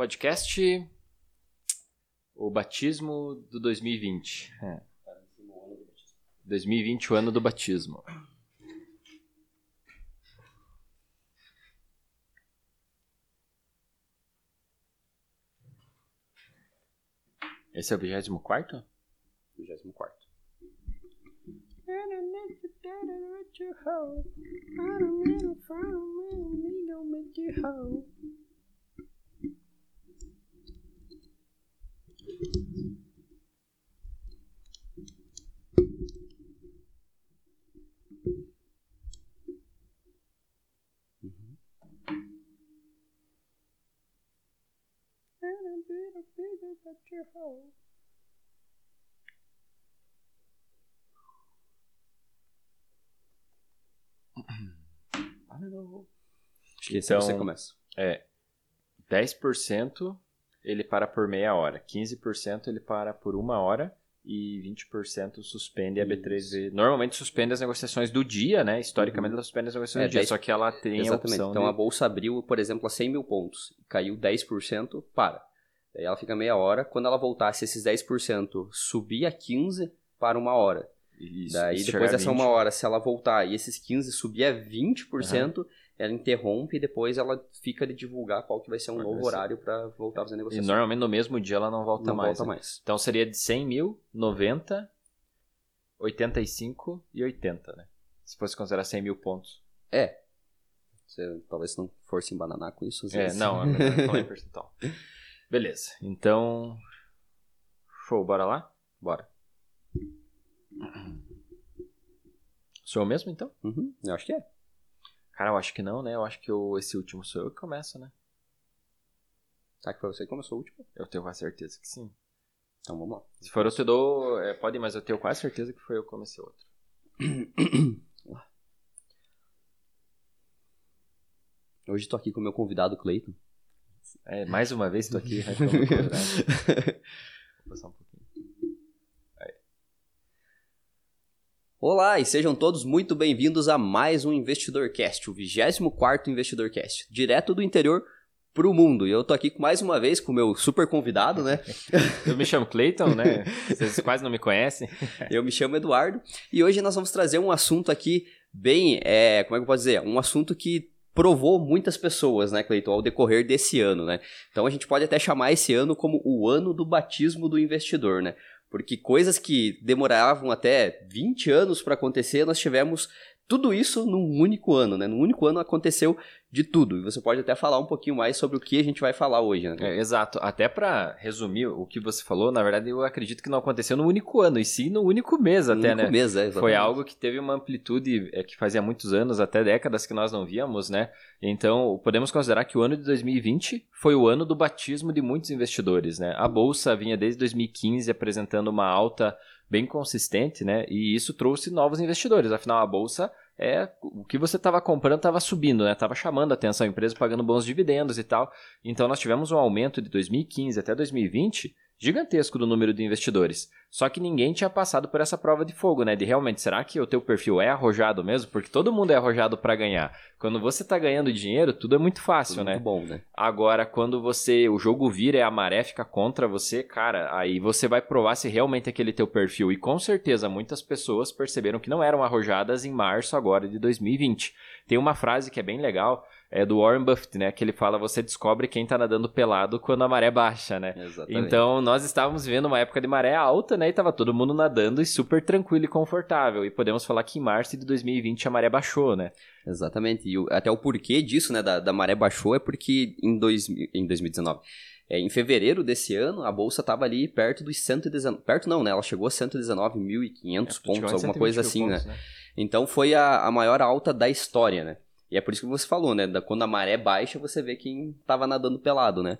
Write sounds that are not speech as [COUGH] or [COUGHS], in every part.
Podcast O Batismo do 2020. É. 2020, o ano do batismo. Esse é o 24? 24. [COUGHS] Acho que Então- você começa. É. 10% ele para por meia hora. 15% ele para por uma hora. E 20% suspende a B3V. Normalmente suspende as negociações do dia, né? Historicamente ela suspende as negociações É, do dia. 10 Só que ela tem a Exatamente. opção Então de... a bolsa abriu, por exemplo, a 100 mil pontos. Caiu 10%, para. Daí ela fica meia hora. Quando ela voltar, se esses 10% subir a 15, para uma hora. Isso, Daí isso depois a dessa 20. uma hora, se ela voltar e esses 15 subir a 20%, ela interrompe e depois ela fica de divulgar qual que vai ser um novo horário para voltar a fazer E negociação. normalmente no mesmo dia ela não volta Não mais. volta né? mais. Então seria de 100 mil, 90, 85 e 80, né? Se fosse considerar 100 mil pontos. Você talvez não for se embananar com isso. às É, vezes. não, é falar [LAUGHS] em percentual. Beleza, então. Show, bora lá? Bora. Sou eu mesmo então? Uhum, eu acho que é. Cara, eu acho que não, né? Eu acho que eu- esse último sou eu que começo, né? Tá, que foi você que começou o último. Eu tenho quase certeza que sim. Então vamos lá. Se for eu te dou. é, pode, mas eu tenho quase certeza que foi eu que comecei outro. [COUGHS] Hoje tô aqui com o meu convidado, Cleiton. É, mais uma vez tô aqui, [LAUGHS] vai ficar muito convidado. Vou passar um pouquinho. Olá e sejam todos muito bem-vindos a mais um Investidor Cast, o 24º Investidor Cast, direto do interior pro mundo. E eu tô aqui mais uma vez com o meu super convidado, né? [LAUGHS] Eu me chamo Clayton, né? Vocês quase não me conhecem. [LAUGHS] Eu me chamo Eduardo e hoje nós vamos trazer um assunto aqui bem, é, como é que eu posso dizer? Um assunto que provou muitas pessoas, né, Cleiton, ao decorrer desse ano, né? Então a gente pode até chamar esse ano como o ano do batismo do investidor, né? Porque coisas que demoravam até 20 anos para acontecer, nós tivemos tudo isso num único ano, né? Num único ano aconteceu de tudo. E você pode até falar um pouquinho mais sobre o que a gente vai falar hoje, né? É, exato. Até pra resumir o que você falou, na verdade eu acredito que não aconteceu no único ano, e sim no único mês até, único né? mês, é, Foi algo que teve uma amplitude é, que fazia muitos anos, até décadas que nós não víamos, né? Então, podemos considerar que o ano de 2020 foi o ano do batismo de muitos investidores, né? A bolsa vinha desde 2015 apresentando uma alta bem consistente, né? E isso trouxe novos investidores. Afinal, a bolsa é o que você estava comprando estava subindo, né? Tava chamando a atenção, a empresa pagando bons dividendos e tal. Então, nós tivemos um aumento de 2015 até 2020 gigantesco do número de investidores. Só que ninguém tinha passado por essa prova de fogo, né? De realmente, será que o teu perfil é arrojado mesmo? Porque todo mundo é arrojado para ganhar. Quando você tá ganhando dinheiro, tudo é muito fácil, Tudo né? Muito bom, né? Agora, quando você o jogo vira e a maré fica contra você, cara, aí você vai provar se realmente é aquele teu perfil. E com certeza muitas pessoas perceberam que não eram arrojadas em março agora de 2020. Tem uma frase que é bem legal, é do Warren Buffett, né? Que ele fala: você descobre quem tá nadando pelado quando a maré baixa, né? Exatamente. Então, nós estávamos vivendo uma época de maré alta, né? E tava todo mundo nadando e super tranquilo e confortável. E podemos falar que em março de 2020 a maré baixou, né? Exatamente. E o- até o porquê disso, né, da, da maré baixou, é porque em, dois, em 2019, é, em fevereiro desse ano, a bolsa estava ali perto dos 119. Perto não, né? Ela chegou a 119.500 É, pontos, alguma coisa assim, né? pontos, Então foi a, a maior alta da história, né? E é por isso que você falou, né? Da, quando a maré baixa, você vê quem tava nadando pelado, né?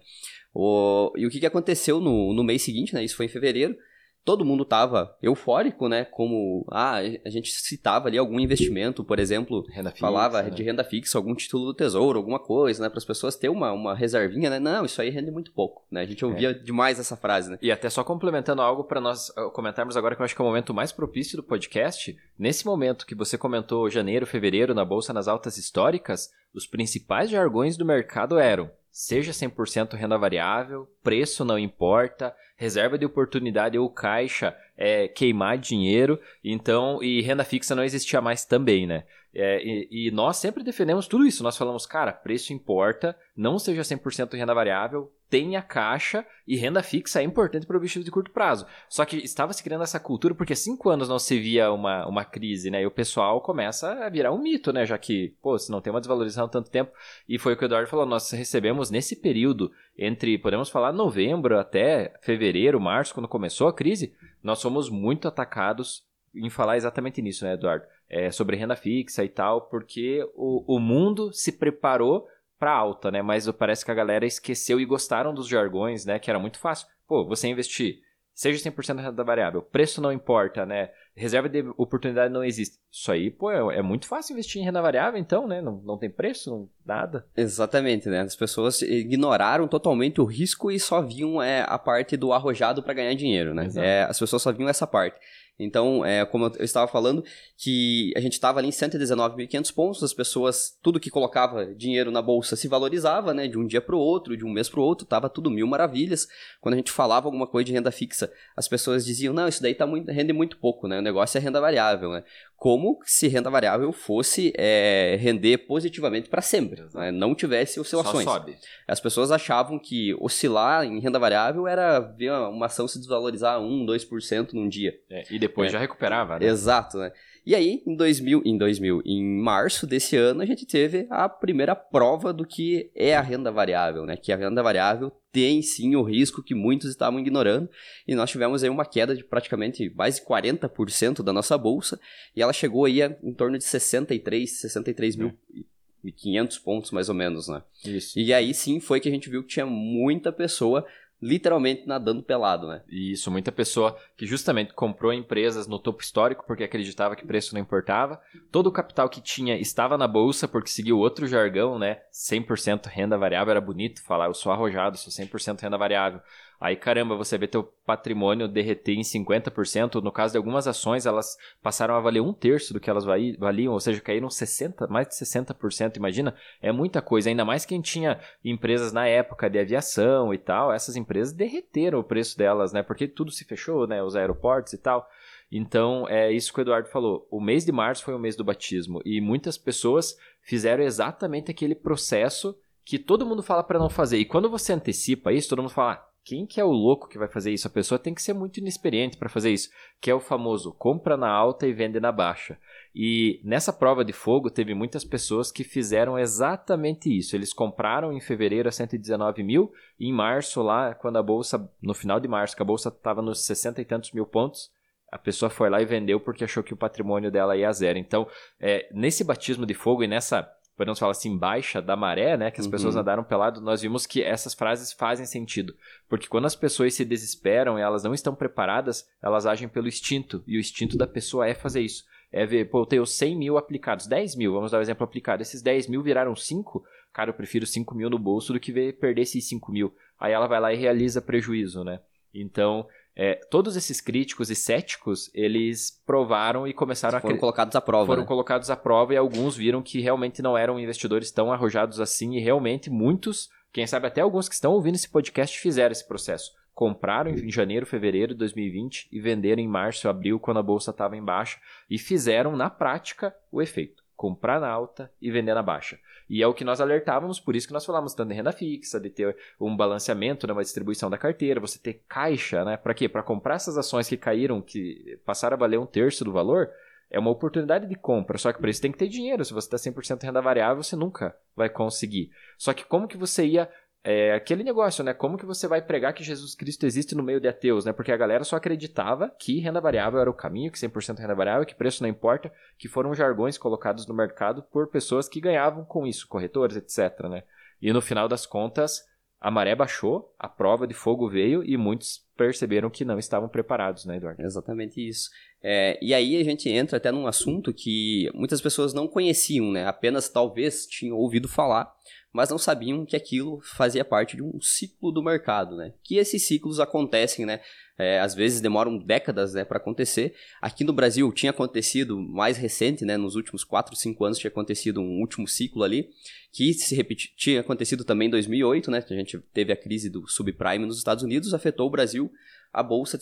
O, e o que, que aconteceu no, no mês seguinte, né? Isso foi em fevereiro. Todo mundo tava eufórico, né? Como, ah, a gente citava ali algum investimento, por exemplo, Renda fixa, falava né? de renda fixa, algum título do tesouro, alguma coisa, né? Para as pessoas ter uma, uma reservinha, né? Não, isso aí rende muito pouco, né? A gente ouvia demais essa frase, né? E até só complementando algo para nós uh, comentarmos agora, que eu acho que é o momento mais propício do podcast. Nesse momento que você comentou janeiro, fevereiro, na bolsa nas altas históricas, os principais jargões do mercado eram seja 100% renda variável, preço não importa, reserva de oportunidade ou caixa é queimar dinheiro, então, e renda fixa não existia mais também, né? É, e, e, nós sempre defendemos tudo isso. Nós falamos, cara, preço importa, não seja 100% renda variável, tenha caixa e renda fixa é importante para o objetivo de curto prazo. Só que estava se criando essa cultura porque cinco anos não se via uma, uma crise, né? E o pessoal começa a virar um mito, né? Já que, pô, se não tem uma desvalorização há tanto tempo. E foi o que o Eduardo falou, nós recebemos nesse período, entre, podemos falar, novembro até fevereiro, março, quando começou a crise, nós fomos muito atacados em falar exatamente nisso, né, Eduardo? É, sobre renda fixa e tal, porque o, o mundo se preparou para alta, né? Mas parece que a galera esqueceu e gostaram dos jargões, né? Que era muito fácil. Pô, você investir, seja 100% renda variável, preço não importa, né? Reserva de oportunidade não existe. Isso aí, pô, é, é muito fácil investir em renda variável, então, né? Não, não tem preço, não, nada. Exatamente, né? As pessoas ignoraram totalmente o risco e só viam é, a parte do arrojado para ganhar dinheiro, né? É, as pessoas só viam essa parte. Então, é, como eu estava falando, que a gente estava ali em 119.500 pontos, as pessoas, tudo que colocava dinheiro na bolsa se valorizava, né, de um dia para o outro, de um mês para o outro, estava tudo mil maravilhas. Quando a gente falava alguma coisa de renda fixa, as pessoas diziam, não, isso daí tá muito, rende muito pouco, né, o negócio é renda variável, né como se renda variável fosse é, render positivamente para sempre, né? não tivesse oscilações. Só sobe. As pessoas achavam que oscilar em renda variável era ver uma ação se desvalorizar 1, 2% num dia. É, e depois é. já recuperava, né? Exato, né? E aí, em 2000, em 2000, em março desse ano, a gente teve a primeira prova do que é a renda variável, né? Que a renda variável tem sim o risco que muitos estavam ignorando, e nós tivemos aí uma queda de praticamente mais de 40% da nossa bolsa, e ela chegou aí a, em torno de 63, 63 mil. É. 500 pontos mais ou menos, né? Isso. E aí sim foi que a gente viu que tinha muita pessoa literalmente nadando pelado, né? Isso, muita pessoa que justamente comprou empresas no topo histórico porque acreditava que preço não importava. Todo o capital que tinha estava na bolsa porque seguiu outro jargão, né? 100% renda variável era bonito falar, eu sou arrojado, sou 100% renda variável. Aí, caramba, você vê teu patrimônio derreter em 50%. No caso de algumas ações, elas passaram a valer um terço do que elas valiam, ou seja, caíram 60%, mais de 60%. Imagina, é muita coisa. Ainda mais quem tinha empresas na época de aviação e tal, essas empresas derreteram o preço delas, né? Porque tudo se fechou, né? Os aeroportos e tal. Então, é isso que o Eduardo falou. O mês de março foi o mês do batismo e muitas pessoas fizeram exatamente aquele processo que todo mundo fala para não fazer. E quando você antecipa isso, todo mundo fala: quem que é o louco que vai fazer isso? A pessoa tem que ser muito inexperiente para fazer isso, que é o famoso compra na alta e vende na baixa. E nessa prova de fogo teve muitas pessoas que fizeram exatamente isso. Eles compraram em fevereiro a 119 mil e em março lá, quando a bolsa, no final de março, que a bolsa estava nos 60 e tantos mil pontos, a pessoa foi lá e vendeu porque achou que o patrimônio dela ia a zero. Então, é, nesse batismo de fogo e nessa podemos falar assim, baixa da maré, né? Que as uhum. pessoas nadaram pelado, nós vimos que essas frases fazem sentido. Porque quando as pessoas se desesperam e elas não estão preparadas, elas agem pelo instinto. E o instinto da pessoa é fazer isso. É ver, pô, eu tenho 100 mil aplicados, 10 mil, vamos dar um exemplo aplicado. Esses 10 mil viraram 5, cara, eu prefiro 5 mil no bolso do que ver perder esses 5 mil. Aí ela vai lá e realiza prejuízo, né? Então, é, todos esses críticos e céticos, eles provaram e começaram foram a... Foram colocados à prova, Foram né? colocados à prova e alguns viram que realmente não eram investidores tão arrojados assim e realmente muitos, quem sabe até alguns que estão ouvindo esse podcast fizeram esse processo. Compraram em janeiro, fevereiro de 2020 e venderam em março, abril, quando a bolsa estava em baixa e fizeram na prática o efeito comprar na alta e vender na baixa. E é o que nós alertávamos, por isso que nós falamos tanto de renda fixa, de ter um balanceamento, né, uma distribuição da carteira, você ter caixa, né? Para quê? Para comprar essas ações que caíram, que passaram a valer um terço do valor, é uma oportunidade de compra, só que para isso tem que ter dinheiro. Se você está 100% renda variável, você nunca vai conseguir. Só que como que você ia é aquele negócio, né? Como que você vai pregar que Jesus Cristo existe no meio de ateus, né? Porque a galera só acreditava que renda variável era o caminho, que 100% renda variável, que preço não importa, que foram jargões colocados no mercado por pessoas que ganhavam com isso, corretores, etc, né? E no final das contas, a maré baixou, a prova de fogo veio e muitos perceberam que não estavam preparados, né, Eduardo? Exatamente isso. É, e aí a gente entra até num assunto que muitas pessoas não conheciam, né? Apenas talvez tinham ouvido falar, mas não sabiam que aquilo fazia parte de um ciclo do mercado, né? Que esses ciclos acontecem, né? É, às vezes demoram décadas né, para acontecer. Aqui no Brasil tinha acontecido mais recente, né, nos últimos 4, 5 anos tinha acontecido um último ciclo ali, que se repetiu, tinha acontecido também em 2008, né, que a gente teve a crise do subprime nos Estados Unidos, afetou o Brasil, a bolsa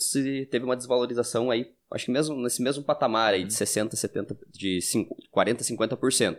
teve uma desvalorização aí, acho que mesmo nesse mesmo patamar aí de 60, uhum. 70, de 5, 40, 50%.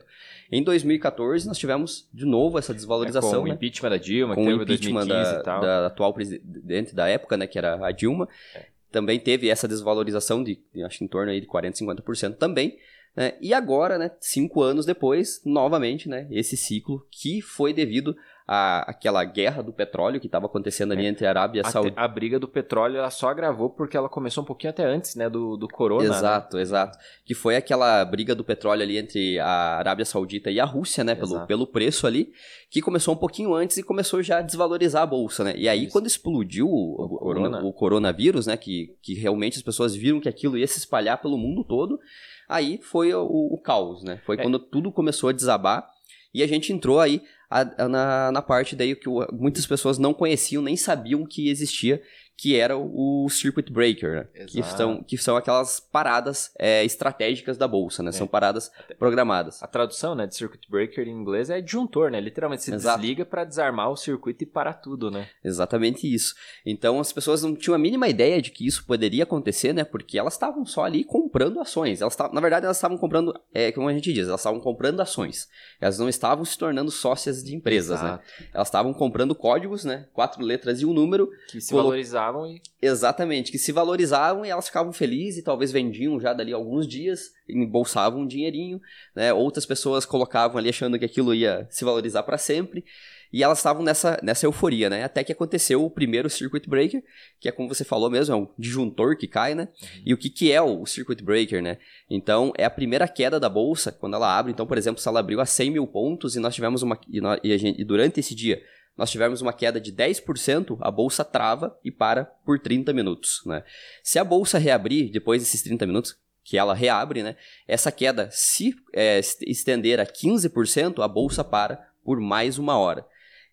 Em 2014 nós tivemos de novo essa desvalorização, é, com né? o impeachment da Dilma, com o impeachment da, da, atual presidente da época, né, que era a Dilma. É. Também teve essa desvalorização de, acho que em torno aí de 40, 50% também. Né? E agora, né, cinco anos depois, novamente, né, esse ciclo que foi devido a, aquela guerra do petróleo que estava acontecendo ali é. entre a Arábia Saudita. A briga do petróleo ela só agravou porque ela começou um pouquinho até antes, né, do, do corona. Né? Exato, né? exato. Que foi aquela briga do petróleo ali entre a Arábia Saudita e a Rússia, né, pelo, pelo preço ali, que começou um pouquinho antes e começou já a desvalorizar a bolsa, né? E aí Isso. quando explodiu o, o, corona. o, o coronavírus, né, que, que realmente as pessoas viram que aquilo ia se espalhar pelo mundo todo, aí foi o, o caos, né? Foi é. quando tudo começou a desabar e a gente entrou aí a, a, na, na parte daí que o, muitas pessoas não conheciam, nem sabiam que existia, que era o circuit breaker, né? que, são, que são aquelas paradas é, estratégicas da bolsa, né? É. São paradas programadas. A tradução né, de circuit breaker em inglês é disjuntor, né? Literalmente, Exato. desliga para desarmar o circuito e parar tudo, né? Exatamente isso. Então, as pessoas não tinham a mínima ideia de que isso poderia acontecer, né? Porque elas estavam só ali comprando ações. Elas tavam, na verdade, elas estavam comprando, é, como a gente diz, elas estavam comprando ações. Elas não estavam se tornando sócias de empresas, né? Exato. né? Elas estavam comprando códigos, né? Quatro letras e um número. Que se valorizavam valorizavam e. Exatamente, que se valorizavam e elas ficavam felizes e talvez vendiam já dali alguns dias, embolsavam um dinheirinho, né? Outras pessoas colocavam ali achando que aquilo ia se valorizar para sempre. E elas estavam nessa, nessa euforia, né? Até que aconteceu o primeiro circuit breaker, que é como você falou mesmo, é um disjuntor que cai, né? Uhum. E o que, que é o circuit breaker, né? Então, é a primeira queda da bolsa, quando ela abre. Então, por exemplo, se ela abriu a 100 mil pontos e nós tivemos uma. E, nós, e, gente, e durante esse dia nós tivermos uma queda de 10%, a bolsa trava e para por 30 minutos. Né? Se a bolsa reabrir depois desses 30 minutos, que ela reabre, né? essa queda, se é, estender a 15%, a bolsa para por mais uma hora.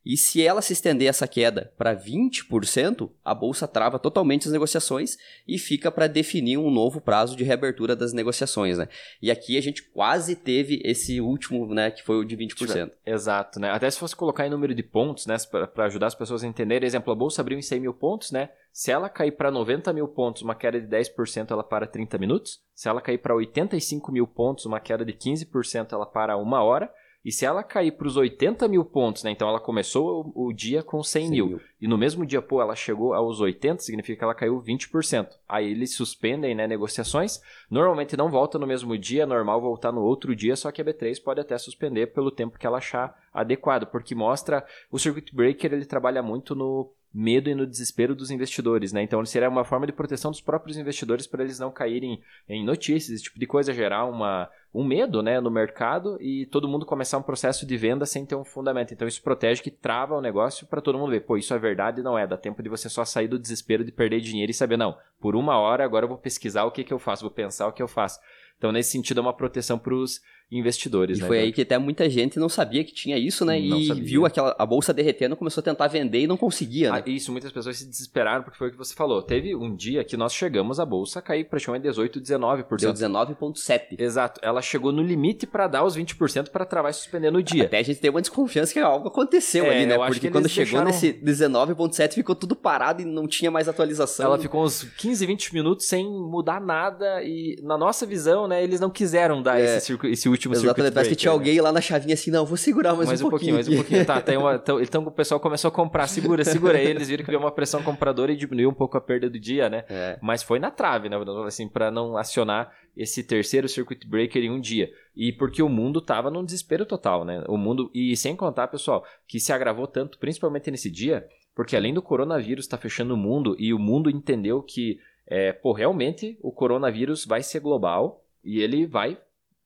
E se ela se estender essa queda para 20%, a bolsa trava totalmente as negociações e fica para definir um novo prazo de reabertura das negociações, né? E aqui a gente quase teve esse último, né, que foi o de 20%. Exato, né? Até se fosse colocar em número de pontos, né, para ajudar as pessoas a entenderem, exemplo, a bolsa abriu em 100 mil pontos, né? Se ela cair para 90 mil pontos, uma queda de 10%, ela para 30 minutos. Se ela cair para 85 mil pontos, uma queda de 15%, ela para uma hora. E se ela cair para os 80 mil pontos, né? Então ela começou o, o dia com 100, 100 mil, mil, E no mesmo dia, pô, ela chegou aos 80, significa que ela caiu 20%. Aí eles suspendem, né, negociações. Normalmente não volta no mesmo dia, é normal voltar no outro dia, só que a B3 pode até suspender pelo tempo que ela achar adequado, porque mostra o circuit breaker, ele trabalha muito no medo e no desespero dos investidores, né? Então, seria uma forma de proteção dos próprios investidores para eles não caírem em notícias, esse tipo de coisa, gerar uma, um medo, né, no mercado e todo mundo começar um processo de venda sem ter um fundamento. Então, isso protege que trava o negócio para todo mundo ver, pô, isso é verdade, não é? Dá tempo de você só sair do desespero de perder dinheiro e saber, não, por uma hora agora eu vou pesquisar o que, que eu faço, vou pensar o que eu faço. Então, nesse sentido, é uma proteção para os investidores. E né, foi aí que até muita gente não sabia que tinha isso, né? Não e sabia. viu aquela, a bolsa derretendo, começou a tentar vender e não conseguia, né? Ah, isso, muitas pessoas se desesperaram porque foi o que você falou. Teve um dia que nós chegamos, a bolsa cair praticamente 18, 19%. Deu 19,7%. Exato. Ela chegou no limite para dar os 20% para travar e suspender no dia. Até a gente tem uma desconfiança que algo aconteceu é, ali, né? Porque quando chegou deixaram... nesse 19,7% ficou tudo parado e não tinha mais atualização. Ela ficou uns 15, 20 minutos sem mudar nada e na nossa visão, né, eles não quiseram dar é, esse, esse último Exatamente, tinha alguém lá na chavinha assim, não, vou segurar mais, mais um, um pouquinho. Mais um pouquinho, tá, [LAUGHS] tem uma, então, então o pessoal começou a comprar, segura, segura. Aí eles viram que veio uma pressão compradora e diminuiu um pouco a perda do dia, né? É. Mas foi na trave, né? Assim, para não acionar esse terceiro circuit breaker em um dia. E porque o mundo tava num desespero total, né? O mundo, e sem contar, pessoal, que se agravou tanto, principalmente nesse dia, porque além do coronavírus estar tá fechando o mundo e o mundo entendeu que, é, pô, realmente o coronavírus vai ser global e ele vai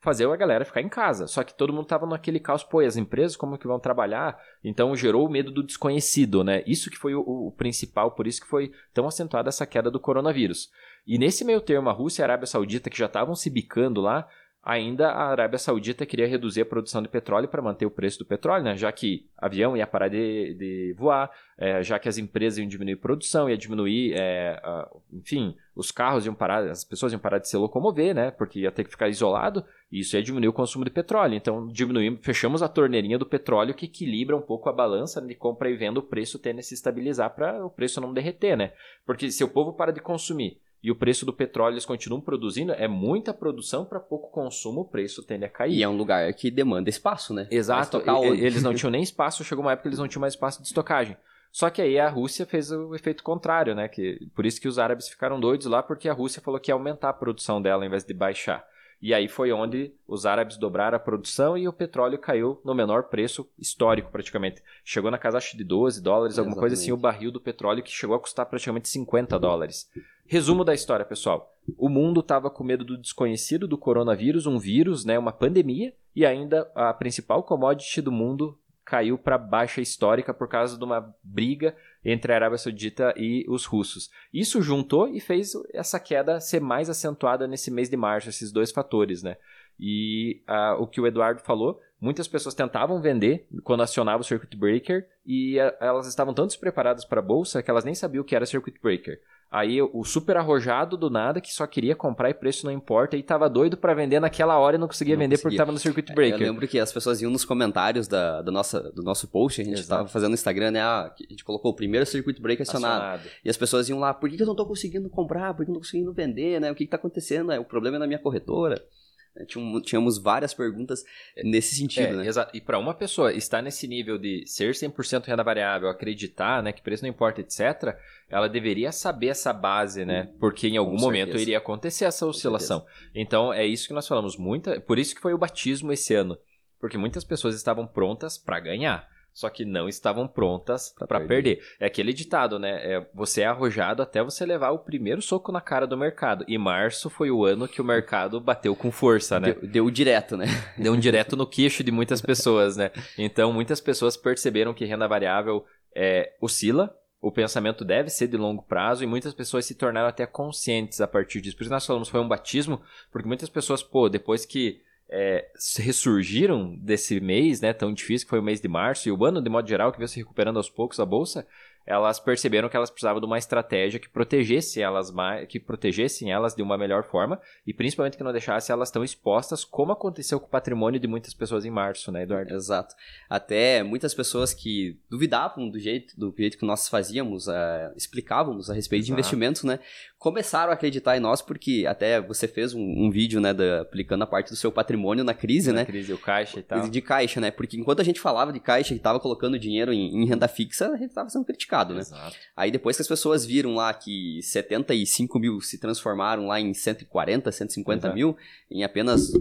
fazer a galera ficar em casa. Só que todo mundo tava naquele caos, pô, e as empresas como que vão trabalhar? Então gerou o medo do desconhecido, né? Isso que foi o, o, principal, por isso que foi tão acentuada essa queda do coronavírus. E nesse meio termo, a Rússia e a Arábia Saudita, que já estavam se bicando lá, ainda a Arábia Saudita queria reduzir a produção de petróleo para manter o preço do petróleo, né? já que avião ia parar de, de voar, é, já que as empresas iam diminuir produção, ia diminuir, é, a, enfim, os carros iam parar, as pessoas iam parar de se locomover, né? porque ia ter que ficar isolado, e isso ia diminuir o consumo de petróleo. Então, diminuímos, fechamos a torneirinha do petróleo que equilibra um pouco a balança de compra e venda, o preço tende a se estabilizar para o preço não derreter, né? Porque se o povo para de consumir e o preço do petróleo eles continuam produzindo, é muita produção para pouco consumo, o preço tende a cair. E é um lugar que demanda espaço, né? Exato. Eles não tinham [LAUGHS] nem espaço, chegou uma época que eles não tinham mais espaço de estocagem. Só que aí a Rússia fez o efeito contrário, né? Que, por isso que os árabes ficaram doidos lá, porque a Rússia falou que ia aumentar a produção dela ao invés de baixar. E aí foi onde os árabes dobraram a produção e o petróleo caiu no menor preço histórico, praticamente. Chegou na casa acho, de 12 dólares, alguma coisa assim, o barril do petróleo que chegou a custar praticamente 50 dólares. Resumo da história, pessoal. O mundo estava com medo do desconhecido, do coronavírus, um vírus, né, uma pandemia, e ainda a principal commodity do mundo caiu para baixa histórica por causa de uma briga entre a Arábia Saudita e os russos. Isso juntou e fez essa queda ser mais acentuada nesse mês de março, esses dois fatores, né? E o que o Eduardo falou, muitas pessoas tentavam vender quando acionava o circuit breaker e elas estavam tão despreparadas para a bolsa que elas nem sabiam o que era circuit breaker. Aí o super arrojado do nada, que só queria comprar e preço não importa, e tava doido para vender naquela hora e não conseguia não vender conseguia. porque tava no circuit é, breaker. Eu lembro que as pessoas iam nos comentários da, da nossa, do nosso post, a gente Exato. tava fazendo no Instagram, né? Ah, a gente colocou o primeiro circuit breaker acionado. acionado. E as pessoas iam lá, por que eu não tô conseguindo comprar? Por que eu não tô conseguindo vender, né? O que, que tá acontecendo? É, o problema é na minha corretora. Né, tínhamos várias perguntas nesse sentido, é, né? Exato. E para uma pessoa estar nesse nível de ser 100% renda variável, acreditar, né, que preço não importa, etc., ela deveria saber essa base, né? Porque em algum momento iria acontecer essa oscilação. Então, é isso que nós falamos. Muita, por isso que foi o batismo esse ano. Porque muitas pessoas estavam prontas para ganhar só que não estavam prontas para perder. perder. É aquele ditado, né? É, você é arrojado até você levar o primeiro soco na cara do mercado. E março foi o ano que o mercado bateu com força, né? Deu, deu direto, né? [LAUGHS] Deu um direto no queixo de muitas pessoas, né? Então, muitas pessoas perceberam que renda variável é, oscila, o pensamento deve ser de longo prazo e muitas pessoas se tornaram até conscientes a partir disso. Por isso nós falamos foi um batismo, porque muitas pessoas, pô, depois que é, ressurgiram desse mês, né, tão difícil que foi o mês de março e o ano de modo geral que veio se recuperando aos poucos a bolsa, elas perceberam que elas precisavam de uma estratégia que protegesse elas mais, que protegessem elas de uma melhor forma e principalmente que não deixasse elas tão expostas como aconteceu com o patrimônio de muitas pessoas em março, né, Eduardo? Exato. Até muitas pessoas que duvidavam do jeito, do jeito que nós fazíamos, uh, explicávamos a respeito Exato. de investimentos, né, começaram a acreditar em nós porque até você fez um, um vídeo, né, da, aplicando a parte do seu patrimônio na crise, na né? crise, o caixa e tal. De caixa, né? Porque enquanto a gente falava de caixa e estava colocando dinheiro em, em, renda fixa, a gente estava sendo criticado, né? Exato. Aí depois que as pessoas viram lá que 75 mil se transformaram lá em 140, 150 Exato. mil em apenas...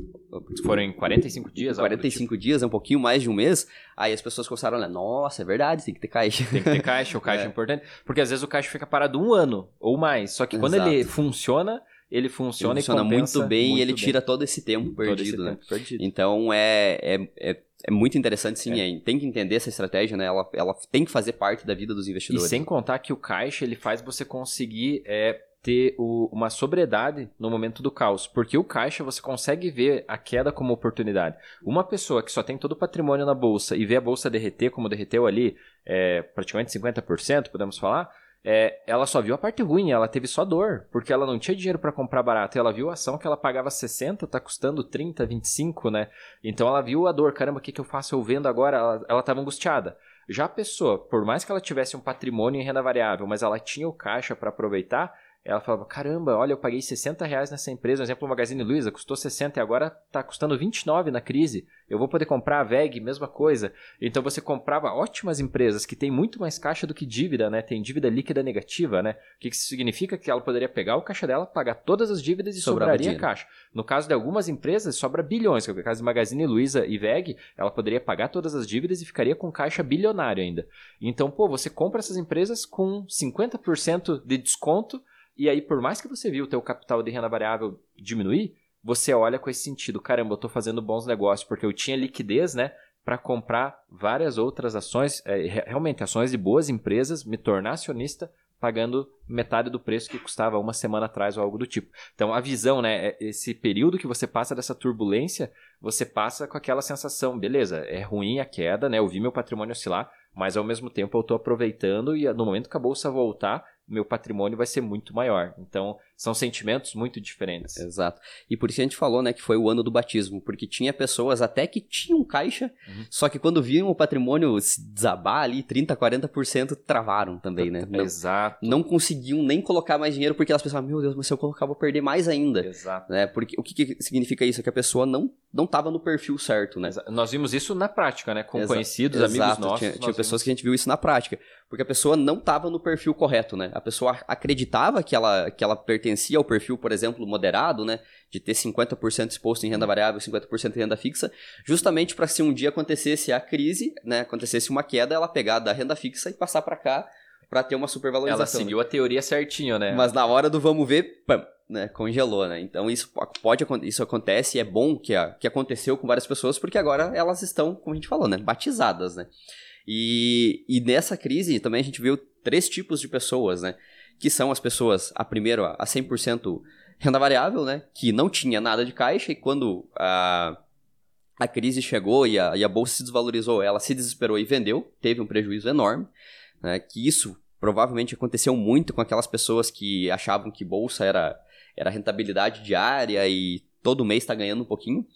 Foram em 45 dias? 45 tipo. dias, é um pouquinho mais de um mês. Aí as pessoas começaram a olhar, nossa, é verdade, tem que ter caixa. Tem que ter caixa, o caixa é. [LAUGHS] é importante. Porque às vezes o caixa fica parado um ano ou mais. Só que quando quando ele funciona, ele funciona, ele funciona muito bem muito e ele bem. tira todo esse tempo perdido, esse né? Tempo perdido. Então é, é, é, é, muito interessante, sim. É. tem que entender essa estratégia, né? Ela, ela tem que fazer parte da vida dos investidores. E sem contar que o caixa ele faz você conseguir é, ter o, uma sobriedade no momento do caos, porque o caixa você consegue ver a queda como oportunidade. Uma pessoa que só tem todo o patrimônio na bolsa e vê a bolsa derreter como derreteu ali, é, praticamente 50%, podemos falar, é, ela só viu a parte ruim, ela teve só dor, porque ela não tinha dinheiro para comprar barato. Ela viu a ação que ela pagava 60, tá custando 30, 25, né? Então ela viu a dor, caramba, o que, que eu faço? Eu vendo agora, ela, ela tava angustiada. Já a pessoa, por mais que ela tivesse um patrimônio em renda variável, mas ela tinha o caixa para aproveitar, ela falava, caramba, olha, eu paguei 60 reais nessa empresa, por exemplo, o Magazine Luiza custou 60 e agora está custando 29 na crise. Eu vou poder comprar a VEG, mesma coisa. Então você comprava ótimas empresas que têm muito mais caixa do que dívida, né? Tem dívida líquida negativa, né? O que isso significa? Que ela poderia pegar o caixa dela, pagar todas as dívidas e Sobrava sobraria dinheiro. caixa. No caso de algumas empresas, sobra bilhões. No caso de Magazine Luiza e VEG, ela poderia pagar todas as dívidas e ficaria com caixa bilionário ainda. Então, pô, você compra essas empresas com 50% de desconto e aí, por mais que você viu o teu capital de renda variável diminuir, você olha com esse sentido, caramba, eu estou fazendo bons negócios porque eu tinha liquidez, né, para comprar várias outras ações, é, realmente ações de boas empresas, me tornar acionista, pagando metade do preço que custava uma semana atrás ou algo do tipo. Então a visão, né, é esse período que você passa dessa turbulência, você passa com aquela sensação, beleza, é ruim a queda, né? Eu vi meu patrimônio oscilar, mas ao mesmo tempo eu estou aproveitando e no momento que a bolsa voltar, meu patrimônio vai ser muito maior. Então, são sentimentos muito diferentes. Exato. E por isso a gente falou, né, que foi o ano do batismo, porque tinha pessoas até que tinham caixa, uhum. só que quando viam o patrimônio se desabar ali, 30, 40% travaram também, né? Não, Exato. Não conseguiam nem colocar mais dinheiro porque elas pensavam, meu Deus, mas se eu colocar vou perder mais ainda. Exato. Né? Porque o que, que significa isso? É que a pessoa não não estava no perfil certo, né? Nós vimos isso na prática, né? Com Exa conhecidos, Exato. amigos nossos. Tinha, tinha pessoas que a gente viu isso na prática. Porque a pessoa não estava no perfil correto, né? A pessoa acreditava que ela, que ela pertencia ao perfil, por exemplo, moderado, né? De ter 50% exposto em renda variável, 50% em renda fixa, justamente para se um dia acontecesse a crise, né? Acontecesse uma queda, ela pegar da renda fixa e passar para cá para ter uma supervalorização. Ela seguiu né? a teoria certinho, né? Mas na hora do vamos ver, pam, né, congelou, né? Então isso pode isso acontece e é bom que, a, que aconteceu com várias pessoas porque agora elas estão, como a gente falou, né, batizadas, né? E, e nessa crise também a gente viu três tipos de pessoas, né? Que são as pessoas, a primeira, a 100% renda variável, né? Que não tinha nada de caixa e quando a, a crise chegou e a, e a bolsa se desvalorizou, ela se desesperou e vendeu, teve um prejuízo enorme, né? Que isso provavelmente aconteceu muito com aquelas pessoas que achavam que bolsa era era rentabilidade diária e todo mês está ganhando um pouquinho.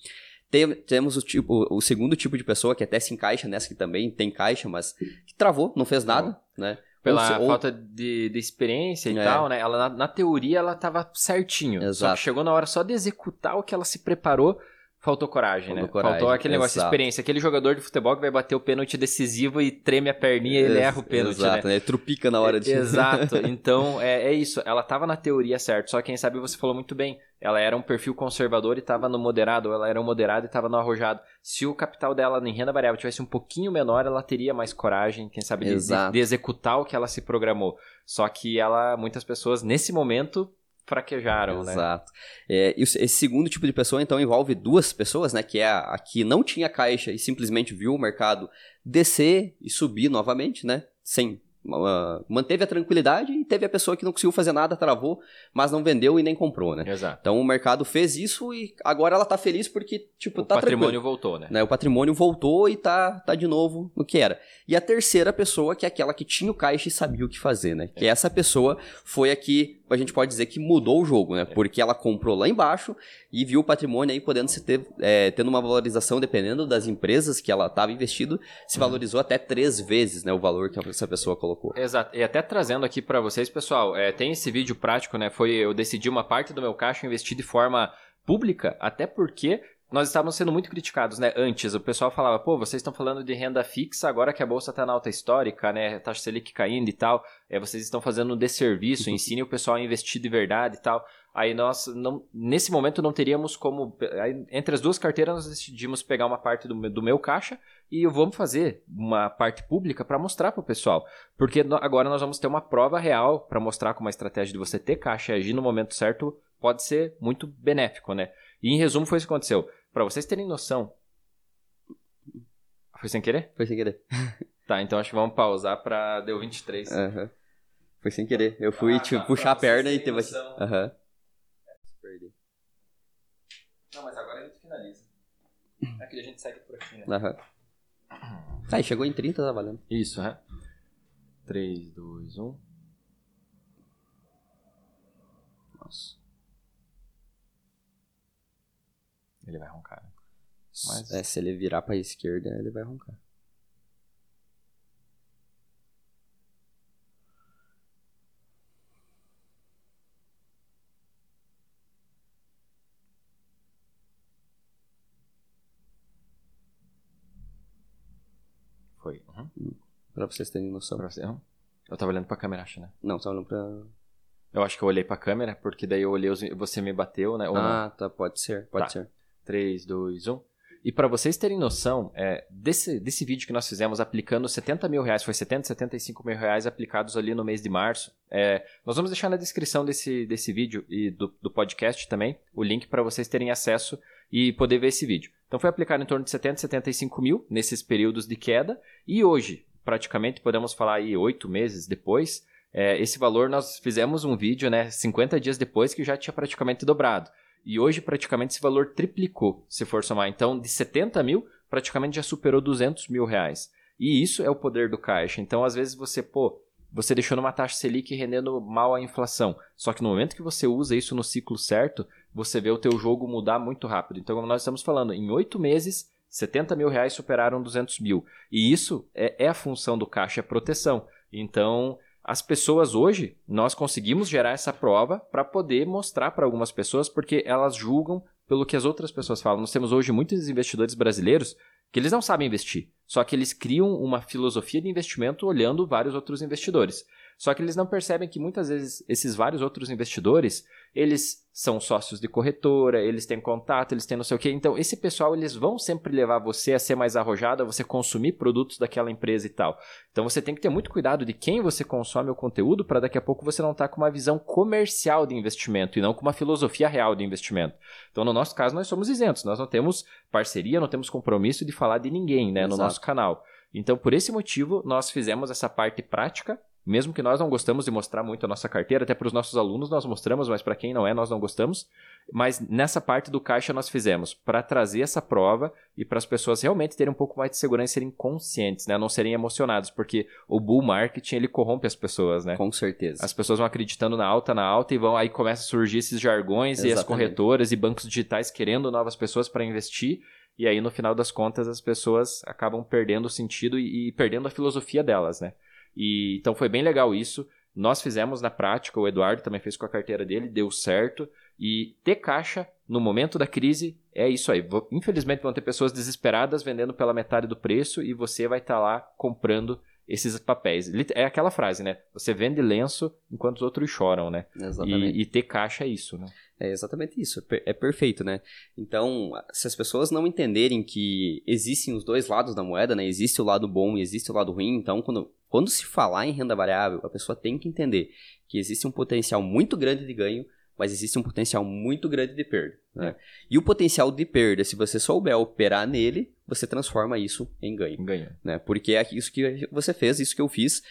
Tem, temos o, tipo, o segundo tipo de pessoa que até se encaixa nessa que também tem caixa, mas que travou, não fez nada, né? Pela ou, falta de, de experiência e é. tal, né? Ela, na, na, teoria ela estava certinho. Exato. Só que chegou na hora só de executar o que ela se preparou, Faltou coragem, Faltou né? Coragem, Faltou aquele negócio de experiência. Aquele jogador de futebol que vai bater o pênalti decisivo e treme a perninha e ele erra o pênalti, Exato, né? né? Trupica na hora de... Exato. [LAUGHS] Então, é, é isso. Ela estava na teoria certo, só quem sabe você falou muito bem. Ela era um perfil conservador e estava no moderado, ou ela era um moderado e estava no arrojado. Se o capital dela em renda variável tivesse um pouquinho menor, ela teria mais coragem, quem sabe, de, de, de executar o que ela se programou. Só que ela, muitas pessoas, nesse momento, fraquejaram, Exato. né? Exato. É, esse segundo tipo de pessoa, então, envolve duas pessoas, né? Que é a, a que não tinha caixa e simplesmente viu o mercado descer e subir novamente, né? Sem Uh, manteve a tranquilidade e teve a pessoa que não conseguiu fazer nada, travou, mas não vendeu e nem comprou, né? Exato. Então o mercado fez isso e agora ela tá feliz porque, tipo, o tá patrimônio voltou, né? né? O patrimônio voltou e tá, tá de novo no que era. E a terceira pessoa, que é aquela que tinha o caixa e sabia o que fazer, né? Que essa pessoa foi a que a gente pode dizer que mudou o jogo, né? É. Porque ela comprou lá embaixo e viu o patrimônio aí podendo se ter, é, tendo uma valorização, dependendo das empresas que ela estava investido, se uhum. valorizou até três vezes, né? O valor que essa pessoa colocou. Exato. E até trazendo aqui para vocês, pessoal, é, tem esse vídeo prático, né? Foi eu decidi uma parte do meu caixa investir de forma pública, até porque nós estávamos sendo muito criticados, né? Antes, o pessoal falava, pô, vocês estão falando de renda fixa agora que a bolsa está na alta histórica, né? Taxa Selic caindo e tal. É, vocês estão fazendo um desserviço, ensine o pessoal a investir de verdade e tal. Aí nós, não, nesse momento, não teríamos como. Aí, entre as duas carteiras, nós decidimos pegar uma parte do, do meu caixa e vamos fazer uma parte pública para mostrar para o pessoal. Porque agora nós vamos ter uma prova real para mostrar como a estratégia de você ter caixa e agir no momento certo pode ser muito benéfico, né? E em resumo, foi isso que aconteceu. Para vocês terem noção. Foi sem querer? Foi sem querer. [LAUGHS] Tá, então acho que vamos pausar pra. Deu 23. Aham. Uhum. Foi sem querer. Eu fui, ah, tipo, tá, puxar a perna e teve. Aham. Uhum. Não, mas agora a gente finaliza. Aqui a gente segue por aqui, né? Aham. Aí, chegou em 30, tá valendo. Isso, é. 3, 2, 1. Nossa. Ele vai roncar. Né? Mas... É, se ele virar pra esquerda, ele vai roncar. Foi. Uhum. Hum. Pra vocês terem noção. Pra você. Eu tava olhando pra câmera, acho, né? Não, tava olhando pra. Eu acho que eu olhei pra câmera, porque daí eu olhei, você me bateu, né? Ou ah, não? tá, pode ser, pode tá. ser. 3, 2, 1. E para vocês terem noção, é, desse, desse vídeo que nós fizemos aplicando 70 mil reais, foi 70, 75 mil reais aplicados ali no mês de março. É, nós vamos deixar na descrição desse, desse vídeo e do, do podcast também o link para vocês terem acesso e poder ver esse vídeo. Então foi aplicado em torno de 70, 75 mil nesses períodos de queda. E hoje, praticamente, podemos falar aí oito meses depois, É, esse valor nós fizemos um vídeo, né, 50 dias depois que já tinha praticamente dobrado. E hoje praticamente esse valor triplicou, se for somar. Então, de 70 mil, praticamente já superou 200 mil reais. E isso é o poder do caixa. Então, às vezes você, pô, você deixou numa taxa Selic rendendo mal a inflação. Só que no momento que você usa isso no ciclo certo, você vê o teu jogo mudar muito rápido. Então, como nós estamos falando, em oito meses, 70 mil reais superaram 200 mil. E isso é, é a função do caixa, é proteção. Então, as pessoas hoje, nós conseguimos gerar essa prova para poder mostrar para algumas pessoas, porque elas julgam pelo que as outras pessoas falam. Nós temos hoje muitos investidores brasileiros que eles não sabem investir, só que eles criam uma filosofia de investimento olhando vários outros investidores. Só que eles não percebem que muitas vezes esses vários outros investidores, eles são sócios de corretora, eles têm contato, eles têm não sei o quê. Então, esse pessoal, eles vão sempre levar você a ser mais arrojado, a você consumir produtos daquela empresa e tal. Então, você tem que ter muito cuidado de quem você consome o conteúdo para daqui a pouco você não estar tá com uma visão comercial de investimento e não com uma filosofia real de investimento. Então, no nosso caso, nós somos isentos. Nós não temos parceria, não temos compromisso de falar de ninguém né, no nosso canal. Então, por esse motivo, nós fizemos essa parte prática mesmo que nós não gostamos de mostrar muito a nossa carteira, até para os nossos alunos nós mostramos, mas para quem não é, nós não gostamos. Mas nessa parte do caixa nós fizemos para trazer essa prova e para as pessoas realmente terem um pouco mais de segurança e serem conscientes, né? Não serem emocionados, porque o bull marketing ele corrompe as pessoas, né? Com certeza. As pessoas vão acreditando na alta, na alta e vão aí começa a surgir esses jargões Exatamente. e as corretoras e bancos digitais querendo novas pessoas para investir. E aí, no final das contas, as pessoas acabam perdendo o sentido e, e perdendo a filosofia delas, né? E então foi bem legal isso. Nós fizemos na prática, o Eduardo também fez com a carteira dele, deu certo. E ter caixa no momento da crise é isso aí. Infelizmente vão ter pessoas desesperadas vendendo pela metade do preço e você vai estar tá lá comprando esses papéis. É aquela frase, né? Você vende lenço enquanto os outros choram, né? Exatamente. E, e ter caixa é isso, né? É exatamente isso, é perfeito, né? Então, se as pessoas não entenderem que existem os dois lados da moeda, né? Existe o lado bom e existe o lado ruim, então quando quando se falar em renda variável, a pessoa tem que entender que existe um potencial muito grande de ganho, mas existe um potencial muito grande de perda. Né? É. E o potencial de perda, se você souber operar nele, você transforma isso em ganho. ganho. Né? Porque é isso que você fez, isso que eu fiz.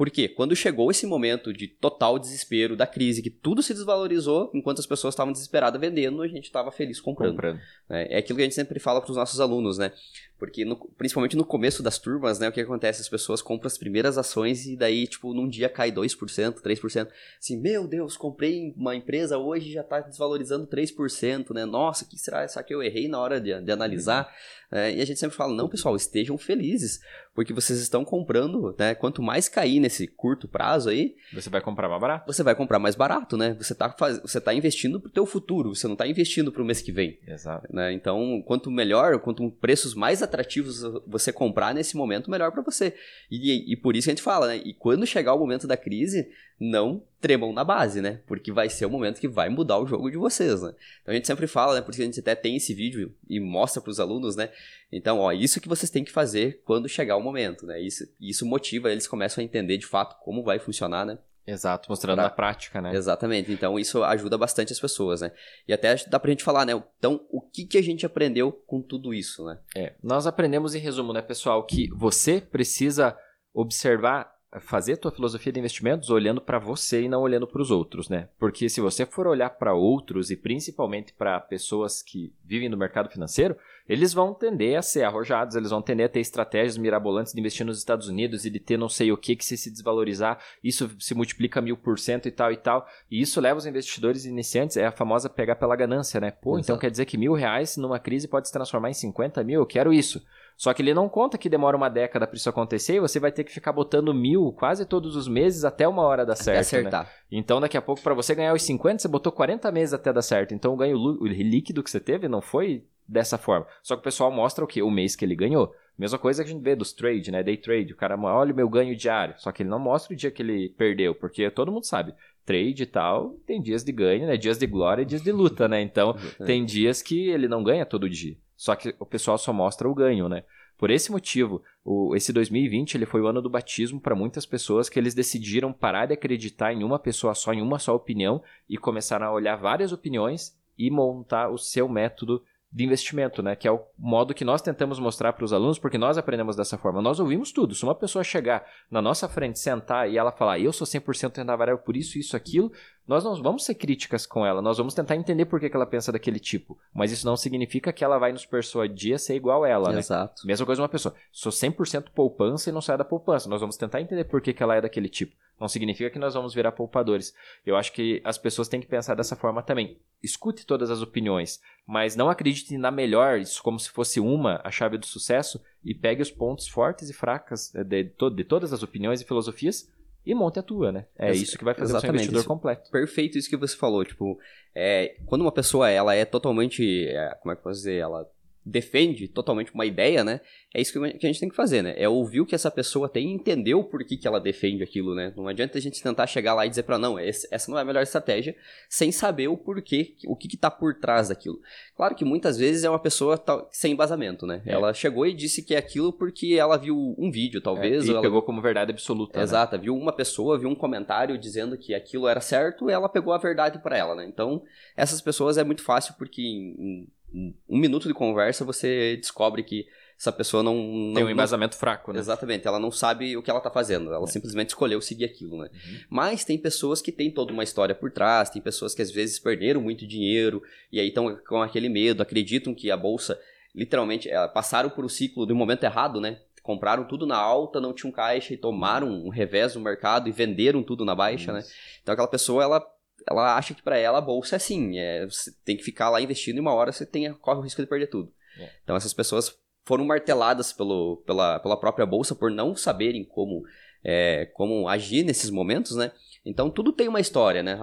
Porque quando chegou esse momento de total desespero da crise, que tudo se desvalorizou, enquanto as pessoas estavam desesperadas vendendo, a gente estava feliz comprando. comprando. É, é aquilo que a gente sempre fala para os nossos alunos, né? Porque, no, principalmente no começo das turmas, né, o que acontece? As pessoas compram as primeiras ações e daí, tipo, num dia cai 2%, 3%. Assim, meu Deus, comprei uma empresa hoje e já está desvalorizando 3%, né? Nossa, que será? Será que eu errei na hora de, de analisar? Uhum. É, e a gente sempre fala, não, pessoal, estejam felizes, porque vocês estão comprando, né? Quanto mais cair nesse curto prazo aí... Você vai comprar mais barato. Você vai comprar mais barato, né? Você está faz... você tá investindo pro teu futuro, você não está investindo pro mês que vem. Exato. Né? Então, quanto melhor, quanto preços mais atrativos você comprar nesse momento, melhor para você. E, e, por isso a gente fala, né? E quando chegar o momento da crise, não tremam na base, né? Porque vai ser o momento que vai mudar o jogo de vocês, né? Então a gente sempre fala, né? Porque a gente até tem esse vídeo e mostra para os alunos, né? Então, ó, isso que vocês têm que fazer quando chegar o momento, né? Isso, isso motiva, eles começam a entender de fato como vai funcionar, né? Exato, mostrando pra... na prática, né? Exatamente. Então isso ajuda bastante as pessoas, né? E até dá pra gente falar, né? Então, o que, que a gente aprendeu com tudo isso, né? É, nós aprendemos em resumo, né, pessoal, que você precisa observar fazer a tua filosofia de investimentos olhando para você e não olhando para os outros, né? Porque se você for olhar para outros e principalmente para pessoas que vivem no mercado financeiro, eles vão tender a ser arrojados, eles vão tender a ter estratégias mirabolantes de investir nos Estados Unidos e de ter não sei o que que se se desvalorizar, isso se multiplica mil por cento e tal e tal, e isso leva os investidores iniciantes, é a famosa pegar pela ganância, né? Pô, então Exato. então quer dizer que mil reais numa crise pode se transformar em 50 mil, eu quero isso. Só que ele não conta que demora uma década para isso acontecer e você vai ter que ficar botando mil quase todos os meses até uma hora dar certo. Até né? acertar. Né? Então, daqui a pouco, para você ganhar os 50, você botou 40 meses até dar certo. Então, o ganho o líquido que você teve não foi dessa forma. Só que o pessoal mostra o que? O mês que ele ganhou. Mesma coisa que a gente vê dos trade, né? Day trade. O cara olha o meu ganho diário. Só que ele não mostra o dia que ele perdeu, porque todo mundo sabe. Trade e tal, tem dias de ganho, né? Dias de glória e dias de luta, né? Então, tem dias que ele não ganha todo dia. Só que o pessoal só mostra o ganho, né? Por esse motivo, o, esse 2020 ele foi o ano do batismo para muitas pessoas que eles decidiram parar de acreditar em uma pessoa só, em uma só opinião e começaram a olhar várias opiniões e montar o seu método de investimento, né? Que é o modo que nós tentamos mostrar para os alunos, porque nós aprendemos dessa forma. Nós ouvimos tudo. Se uma pessoa chegar na nossa frente, sentar e ela falar, eu sou 100% renda variável por isso, isso, aquilo, nós não vamos ser críticas com ela. Nós vamos tentar entender por que, que ela pensa daquele tipo. Mas isso não significa que ela vai nos persuadir a ser igual a ela, né? Exato. Mesma coisa uma pessoa, sou 100% poupança e não sai da poupança. Nós vamos tentar entender por que, que ela é daquele tipo. Não significa que nós vamos virar poupadores. Eu acho que as pessoas têm que pensar dessa forma também. Escute todas as opiniões, mas não acredite na melhor, isso como se fosse uma, a chave do sucesso, e pegue os pontos fortes e fracas eh, de, de, de todas as opiniões e filosofias e monte a tua, né? É isso que vai fazer o seu investidor isso, completo. Perfeito isso que você falou, tipo, é, quando uma pessoa ela é totalmente, é, como é que eu posso dizer, ela defende totalmente uma ideia, né? É isso que a gente tem que fazer, né? É ouvir o que essa pessoa tem e entender o porquê que ela defende aquilo, né? Não adianta a gente tentar chegar lá e dizer para não, essa não é a melhor estratégia, sem saber o porquê, o que, que tá por trás daquilo. Claro que muitas vezes é uma pessoa sem embasamento, né? É. Ela chegou e disse que é aquilo porque ela viu um vídeo, talvez. É, e ela... pegou como verdade absoluta. Né? Exato, né? viu uma pessoa, viu um comentário dizendo que aquilo era certo, e ela pegou a verdade para ela, né? Então, essas pessoas é muito fácil porque em um minuto de conversa você descobre que essa pessoa não, não tem um embasamento não, fraco, né? Exatamente, ela não sabe o que ela tá fazendo, ela é. simplesmente escolheu seguir aquilo, né? Uhum. Mas tem pessoas que têm toda uma história por trás, tem pessoas que às vezes perderam muito dinheiro e aí estão com aquele medo, acreditam que a bolsa literalmente é, passaram por o ciclo do momento errado, né? Compraram tudo na alta, não tinham caixa e tomaram um revés no mercado e venderam tudo na baixa, né? Então aquela pessoa ela ela acha que para ela a bolsa é assim, é, você tem que ficar lá investindo e uma hora você tem, corre o risco de perder tudo. É. Então essas pessoas foram marteladas pelo, pela, pela própria bolsa por não saberem como, é, como agir nesses momentos, né? Então tudo tem uma história, né?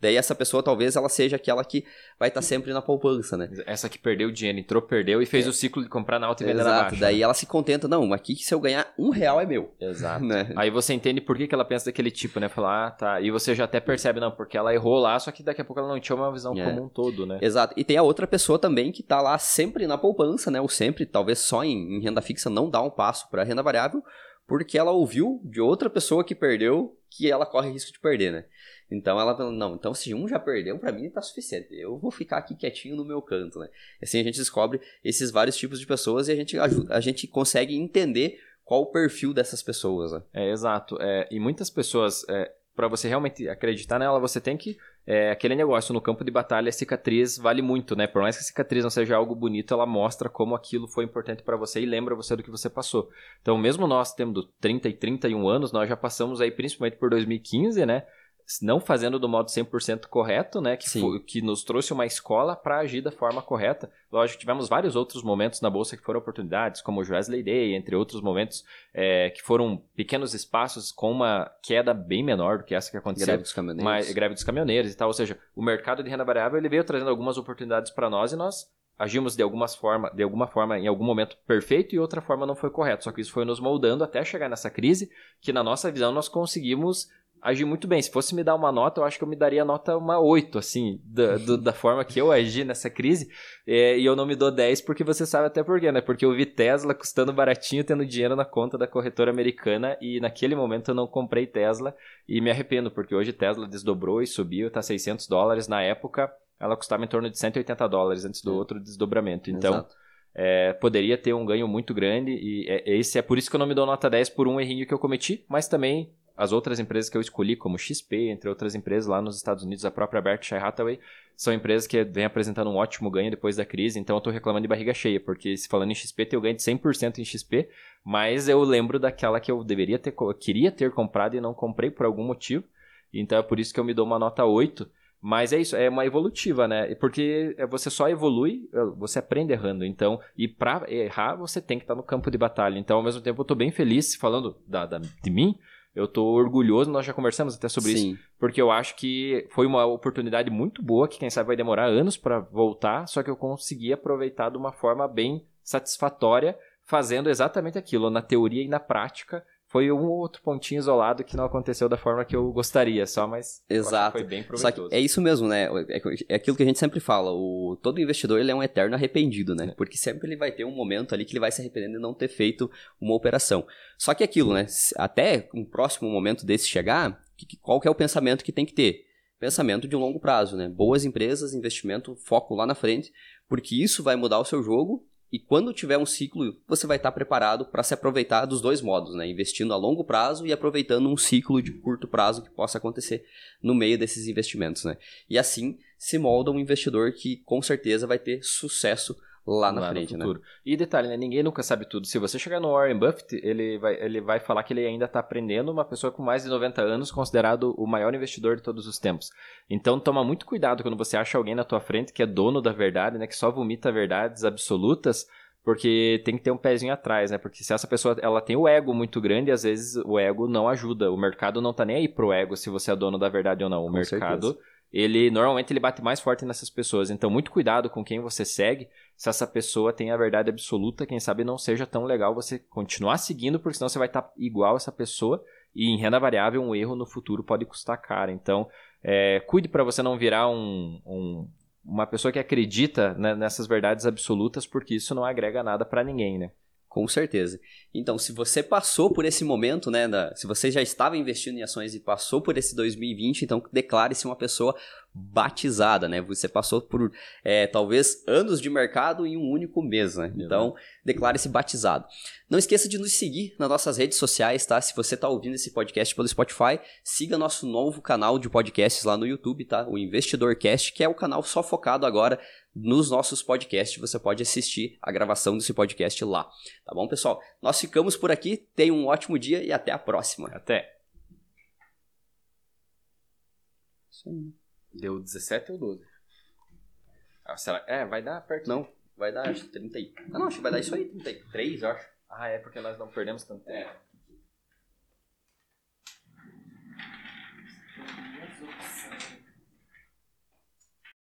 Daí essa pessoa talvez ela seja aquela que vai estar tá sempre na poupança, né? Essa que perdeu o dinheiro, entrou, perdeu e fez é. o ciclo de comprar na alta e vender na baixa. Daí ela se contenta, não, aqui se eu ganhar um real é meu. Exato. [LAUGHS] Né? Aí você entende por que, que ela pensa daquele tipo, né? Falar, ah, tá. E você já até percebe, não, porque ela errou lá, só que daqui a pouco ela não tinha uma visão é. como um todo, né? Exato. E tem a outra pessoa também que tá lá sempre na poupança, né? Ou sempre, talvez só em, em renda fixa, não dá um passo para renda variável, porque ela ouviu de outra pessoa que perdeu que ela corre risco de perder, né? Então ela não, então se um já perdeu, para mim tá suficiente. Eu vou ficar aqui quietinho no meu canto, né? Assim a gente descobre esses vários tipos de pessoas e a gente ajuda, a gente consegue entender qual o perfil dessas pessoas, né? É, exato. É, e muitas pessoas, é, para você realmente acreditar nela, você tem que é, aquele negócio no campo de batalha, a cicatriz vale muito, né? Por mais que a cicatriz não seja algo bonito, ela mostra como aquilo foi importante para você e lembra você do que você passou. Então, mesmo nós tendo 30 e 31 anos, nós já passamos aí principalmente por 2015, né? Não fazendo do modo 100% correto, né, que, foi, que nos trouxe uma escola para agir da forma correta. Lógico, tivemos vários outros momentos na bolsa que foram oportunidades, como o Wesley Day, entre outros momentos é, que foram pequenos espaços com uma queda bem menor do que essa que aconteceu. Greve dos caminhoneiros. Mas, greve dos caminhoneiros e tal. Ou seja, o mercado de renda variável ele veio trazendo algumas oportunidades para nós e nós agimos de, algumas forma, de alguma forma em algum momento perfeito e outra forma não foi correto. Só que isso foi nos moldando até chegar nessa crise, que na nossa visão nós conseguimos agi muito bem. Se fosse me dar uma nota, eu acho que eu me daria nota uma 8, assim, da, do, da forma que eu agi nessa crise. É, e eu não me dou 10 porque você sabe até por quê, né? Porque eu vi Tesla custando baratinho, tendo dinheiro na conta da corretora americana e naquele momento eu não comprei Tesla e me arrependo, porque hoje Tesla desdobrou e subiu, tá 600 dólares. Na época, ela custava em torno de 180 dólares antes do outro desdobramento. Então. É, poderia ter um ganho muito grande e é, esse é por isso que eu não me dou nota 10 por um errinho que eu cometi, mas também as outras empresas que eu escolhi, como XP, entre outras empresas lá nos Estados Unidos, a própria Berkshire Hathaway, são empresas que vêm apresentando um ótimo ganho depois da crise, então eu estou reclamando de barriga cheia, porque se falando em XP, tem o ganho de 100% em XP, mas eu lembro daquela que eu deveria ter, queria ter comprado e não comprei por algum motivo, então é por isso que eu me dou uma nota 8, mas é isso, é uma evolutiva, né? Porque você só evolui, você aprende errando. Então, e para errar, você tem que estar no campo de batalha. Então, ao mesmo tempo, eu estou bem feliz falando da, da, de mim, eu tô orgulhoso, nós já conversamos até sobre Sim. isso, porque eu acho que foi uma oportunidade muito boa, que quem sabe vai demorar anos para voltar, só que eu consegui aproveitar de uma forma bem satisfatória, fazendo exatamente aquilo, na teoria e na prática, foi um outro pontinho isolado que não aconteceu da forma que eu gostaria, só, mas Exato. foi bem proveitoso. é isso mesmo, né? É, é aquilo que a gente sempre fala, o, todo investidor ele é um eterno arrependido, né? É. Porque sempre ele vai ter um momento ali que ele vai se arrependendo de não ter feito uma operação. Só que aquilo, né? Até um próximo momento desse chegar, qual que é o pensamento que tem que ter? pensamento de longo prazo, né? Boas empresas, investimento, foco lá na frente, porque isso vai mudar o seu jogo e quando tiver um ciclo, você vai estar preparado para se aproveitar dos dois modos, né? Investindo a longo prazo e aproveitando um ciclo de curto prazo que possa acontecer no meio desses investimentos, né? E assim se molda um investidor que com certeza vai ter sucesso lá na lá frente, né? E detalhe, né? Ninguém nunca sabe tudo. Se você chegar no Warren Buffett, ele vai, ele vai falar que ele ainda está aprendendo, uma pessoa com mais de 90 anos, considerado o maior investidor de todos os tempos. Então toma muito cuidado quando você acha alguém na tua frente que é dono da verdade, né? Que só vomita verdades absolutas, porque tem que ter um pezinho atrás, né? Porque se essa pessoa ela tem o ego muito grande, às vezes o ego não ajuda. O mercado não tá nem aí pro ego se você é dono da verdade ou não. O com mercado certeza ele normalmente ele bate mais forte nessas pessoas. Então, muito cuidado com quem você segue. Se essa pessoa tem a verdade absoluta, quem sabe não seja tão legal você continuar seguindo, porque senão você vai estar tá igual essa pessoa. E em renda variável, um erro no futuro pode custar caro. Então, é, cuide para você não virar um, um, uma pessoa que acredita né, nessas verdades absolutas, porque isso não agrega nada para ninguém, né? Com certeza. Então, se você passou por esse momento, né, da, se você já estava investindo em ações e passou por esse 2020, então declare-se uma pessoa batizada, né? Você passou por é, talvez anos de mercado em um único mês, né? Então, declare-se batizado. Não esqueça de nos seguir nas nossas redes sociais, tá? Se você está ouvindo esse podcast pelo Spotify, siga nosso novo canal de podcasts lá no YouTube, tá? O Investidor Cast, que é o canal só focado agora nos nossos podcasts. Você pode assistir a gravação desse podcast lá. Tá bom, pessoal? Nós ficamos por aqui. Tenha um ótimo dia e até a próxima. Até. Isso aí. Deu 17 ou 12? Ah, será? É, vai dar perto. Não, vai dar acho 30. Ah, não, acho que vai dar isso aí, 33, eu acho. Ah, é porque nós não perdemos tanto tempo. É.